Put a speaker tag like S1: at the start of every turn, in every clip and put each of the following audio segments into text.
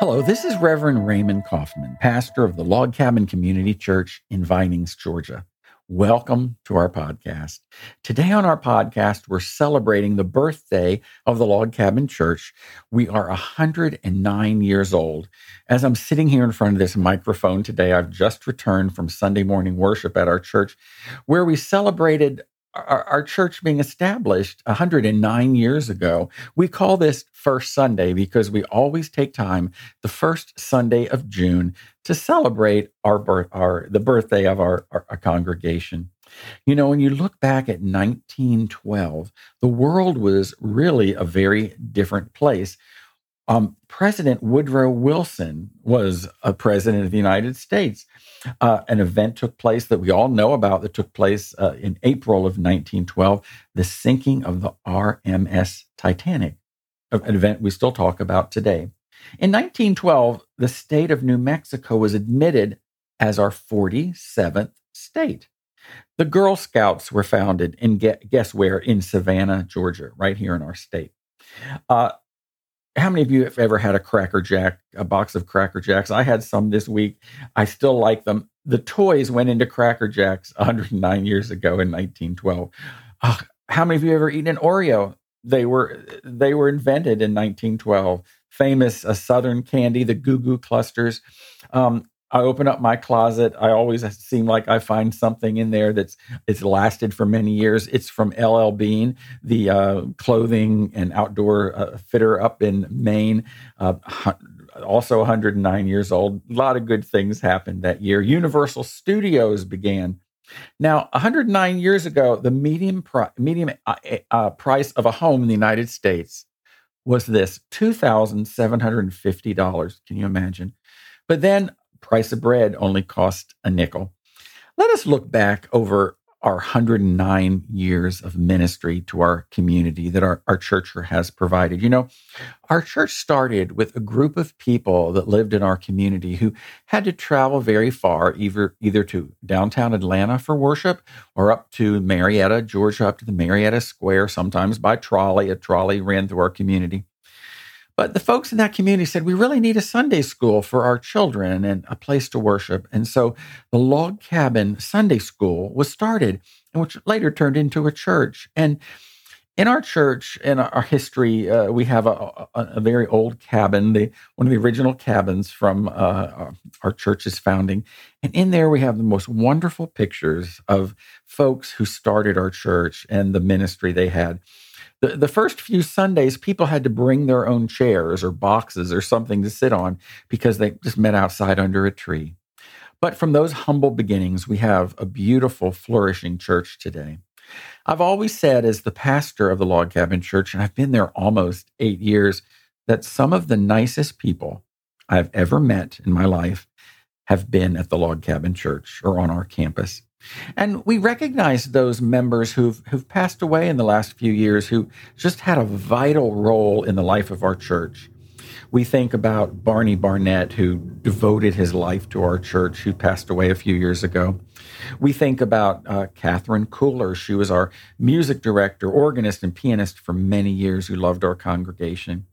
S1: Hello, this is Reverend Raymond Coffman, pastor of the Log Cabin Community Church in Vinings, Georgia. Welcome to our podcast. Today on our podcast, we're celebrating the birthday of the Log Cabin Church. We are 109 years old. As I'm sitting here in front of this microphone today, I've just returned from Sunday morning worship at our church where we celebrated our, our, church being established 109 years ago. We call this First Sunday because we always take time the first Sunday of June to celebrate our birth, our the birthday of our, our, our congregation. You know, when you look back at 1912, the world was really a very different place. Um, president Woodrow Wilson was a president of the United States. Uh, an event took place that we all know about that took place uh, in April of 1912, the sinking of the RMS Titanic, an event we still talk about today. In 1912, the state of New Mexico was admitted as our 47th state. The Girl Scouts were founded in guess where? In Savannah, Georgia, right here in our state. Uh, how many of you have ever had a Cracker Jack, a box of Cracker Jacks? I had some this week. I still like them. The toys went into Cracker Jacks 109 years ago in 1912. Oh, how many of you ever eaten an Oreo? They were they were invented in 1912. Famous a Southern candy, the Goo Goo clusters. Um, I open up my closet. I always seem like I find something in there that's it's lasted for many years. It's from LL Bean, the uh, clothing and outdoor uh, fitter up in Maine. Uh, also 109 years old. A lot of good things happened that year. Universal Studios began. Now, 109 years ago, the medium pri- medium uh, uh, price of a home in the United States was this $2,750. Can you imagine? But then price of bread only cost a nickel. Let us look back over our 109 years of ministry to our community that our, our church has provided. You know, our church started with a group of people that lived in our community who had to travel very far, either, either to downtown Atlanta for worship or up to Marietta, Georgia, up to the Marietta Square, sometimes by trolley. A trolley ran through our community. But the folks in that community said, we really need a Sunday school for our children and a place to worship. And so the log cabin Sunday school was started, which later turned into a church. And in our church, in our history, uh, we have a, a, a, very old cabin, the, one of the original cabins from uh, our church's founding. And in there, we have the most wonderful pictures of folks who started our church and the ministry they had the, the first few Sundays, people had to bring their own chairs or boxes or something to sit on because they just met outside under a tree. But from those humble beginnings, we have a beautiful, flourishing church today. I've always said, as the pastor of the Log Cabin Church, and I've been there almost eight years, that some of the nicest people I've ever met in my life have been at the Log Cabin Church or on our campus. And we recognize those members who've, who've passed away in the last few years who just had a vital role in the life of our church. We think about Barney Barnett, who devoted his life to our church, who passed away a few years ago. We think about uh, Catherine Cooler. She was our music director, organist, and pianist for many years, who loved our congregation.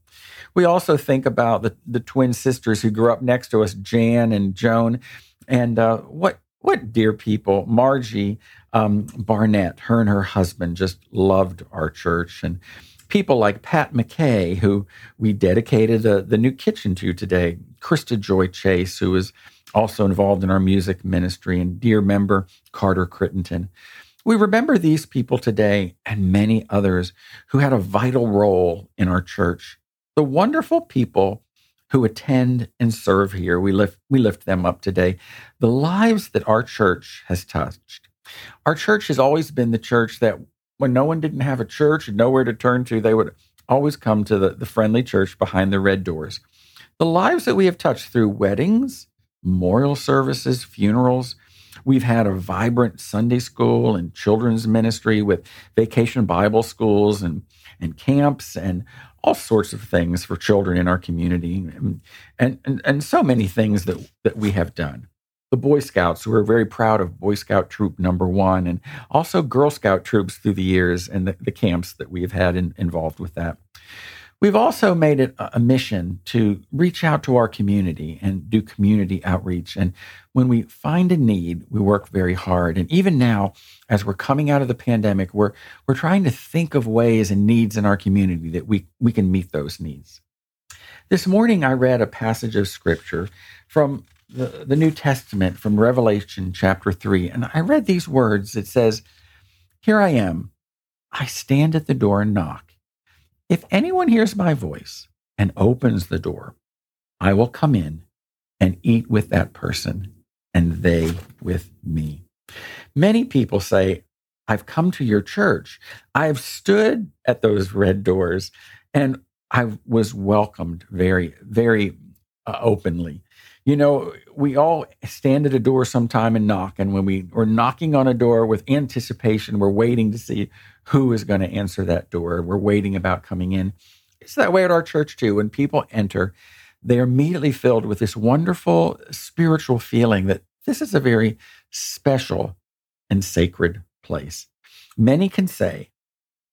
S1: We also think about the, the twin sisters who grew up next to us, Jan and Joan, and uh, what what dear people, Margie um, Barnett, her and her husband just loved our church. And people like Pat McKay, who we dedicated the, the new kitchen to today, Krista Joy Chase, who is also involved in our music ministry, and dear member Carter Crittenton. We remember these people today and many others who had a vital role in our church. The wonderful people who attend and serve here. We lift, we lift them up today. The lives that our church has touched. Our church has always been the church that when no one didn't have a church and nowhere to turn to, they would always come to the, the friendly church behind the red doors. The lives that we have touched through weddings, memorial services, funerals, We've had a vibrant Sunday school and children's ministry with vacation Bible schools and, and camps and all sorts of things for children in our community and, and, and, so many things that, that we have done. The Boy Scouts, we're very proud of Boy Scout Troop number one, and also Girl Scout troops through the years and the, the camps that we have had in, involved with that. We've also made it a mission to reach out to our community and do community outreach. And when we find a need, we work very hard. And even now, as we're coming out of the pandemic, we're, we're trying to think of ways and needs in our community that we, we can meet those needs. This morning, I read a passage of scripture from the, the New Testament, from Revelation chapter 3. And I read these words. It says, Here I am. I stand at the door and knock. If anyone hears my voice and opens the door, I will come in and eat with that person and they with me. Many people say, I've come to your church. I've stood at those red doors and I was welcomed very, very uh, openly. You know, we all stand at a door sometime and knock. And when we are knocking on a door with anticipation, we're waiting to see who is going to answer that door. We're waiting about coming in. It's that way at our church too. When people enter, they're immediately filled with this wonderful spiritual feeling that this is a very special and sacred place. Many can say,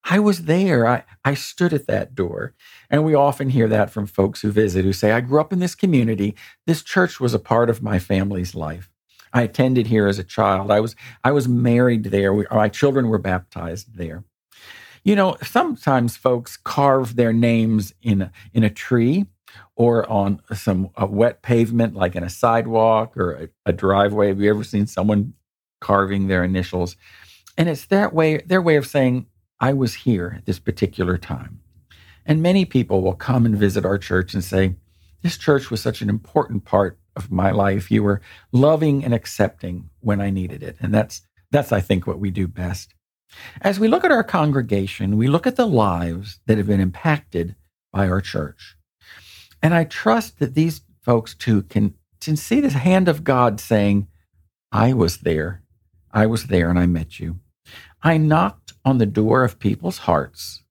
S1: I was there. I, I stood at that door. And we often hear that from folks who visit who say, I grew up in this community. This church was a part of my family's life. I attended here as a child. I was I was married there. We, my children were baptized there. You know, sometimes folks carve their names in a, in a tree or on some wet pavement, like in a sidewalk or a, a driveway. Have you ever seen someone carving their initials? And it's that way, their way of saying, I was here at this particular time. And many people will come and visit our church and say, This church was such an important part of my life. You were loving and accepting when I needed it. And that's that's I think what we do best. As we look at our congregation, we look at the lives that have been impacted by our church. And I trust that these folks too can, can see the hand of God saying, I was there. I was there and I met you. I knocked on the door of people's hearts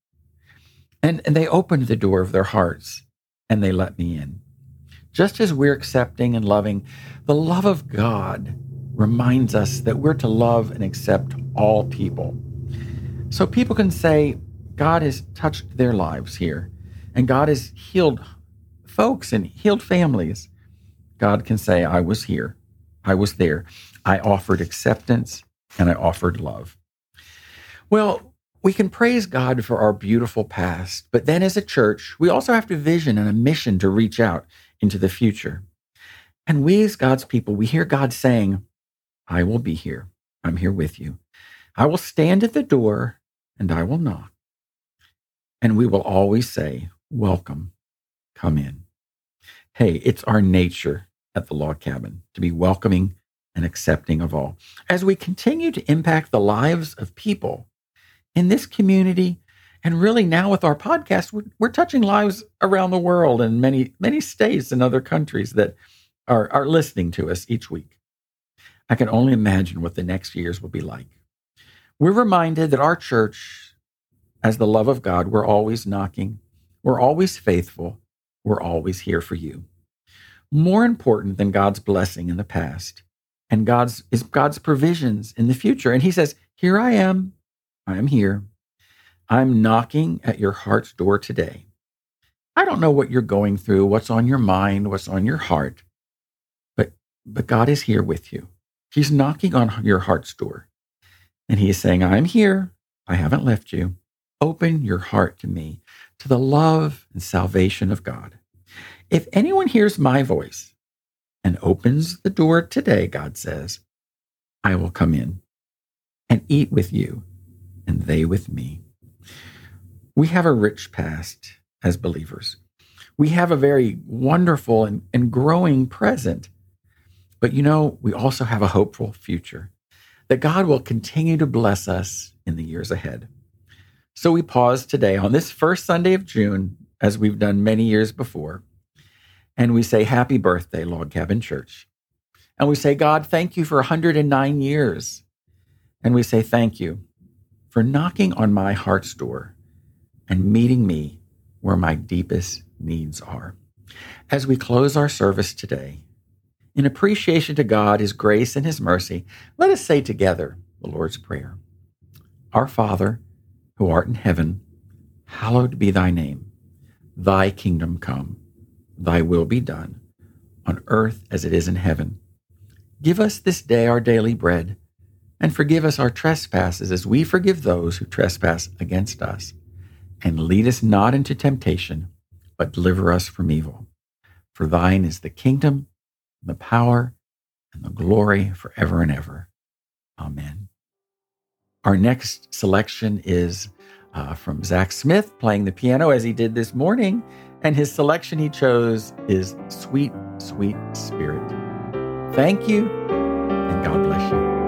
S1: and, and they opened the door of their hearts and they let me in. Just as we're accepting and loving, the love of God reminds us that we're to love and accept all people. So people can say, God has touched their lives here, and God has healed folks and healed families. God can say, I was here, I was there. I offered acceptance and I offered love. Well, we can praise God for our beautiful past, but then as a church, we also have to vision and a mission to reach out into the future. And we, as God's people, we hear God saying, I will be here. I'm here with you. I will stand at the door and I will knock. And we will always say, Welcome, come in. Hey, it's our nature at the log cabin to be welcoming and accepting of all. As we continue to impact the lives of people in this community and really now with our podcast, we're, we're touching lives around the world and many, many states and other countries that are, are listening to us each week. I can only imagine what the next years will be like. We're reminded that our church, as the love of God, we're always knocking, we're always faithful, we're always here for you. More important than God's blessing in the past and God's is God's provisions in the future. And he says, Here I am, I am here. I'm knocking at your heart's door today. I don't know what you're going through, what's on your mind, what's on your heart, but, but God is here with you. He's knocking on your heart's door. And he is saying, I'm here. I haven't left you. Open your heart to me, to the love and salvation of God. If anyone hears my voice and opens the door today, God says, I will come in and eat with you and they with me. We have a rich past as believers. We have a very wonderful and, and growing present. But you know, we also have a hopeful future that God will continue to bless us in the years ahead. So we pause today on this first Sunday of June, as we've done many years before, and we say, Happy birthday, Log Cabin Church. And we say, God, thank you for 109 years. And we say, Thank you for knocking on my heart's door and meeting me where my deepest needs are. As we close our service today, in appreciation to God, His grace, and His mercy, let us say together the Lord's Prayer Our Father, who art in heaven, hallowed be thy name. Thy kingdom come, thy will be done, on earth as it is in heaven. Give us this day our daily bread, and forgive us our trespasses as we forgive those who trespass against us. And lead us not into temptation, but deliver us from evil. For thine is the kingdom, and the power, and the glory forever and ever. Amen. Our next selection is uh, from Zach Smith playing the piano as he did this morning. And his selection he chose is Sweet, Sweet Spirit. Thank you, and God bless you.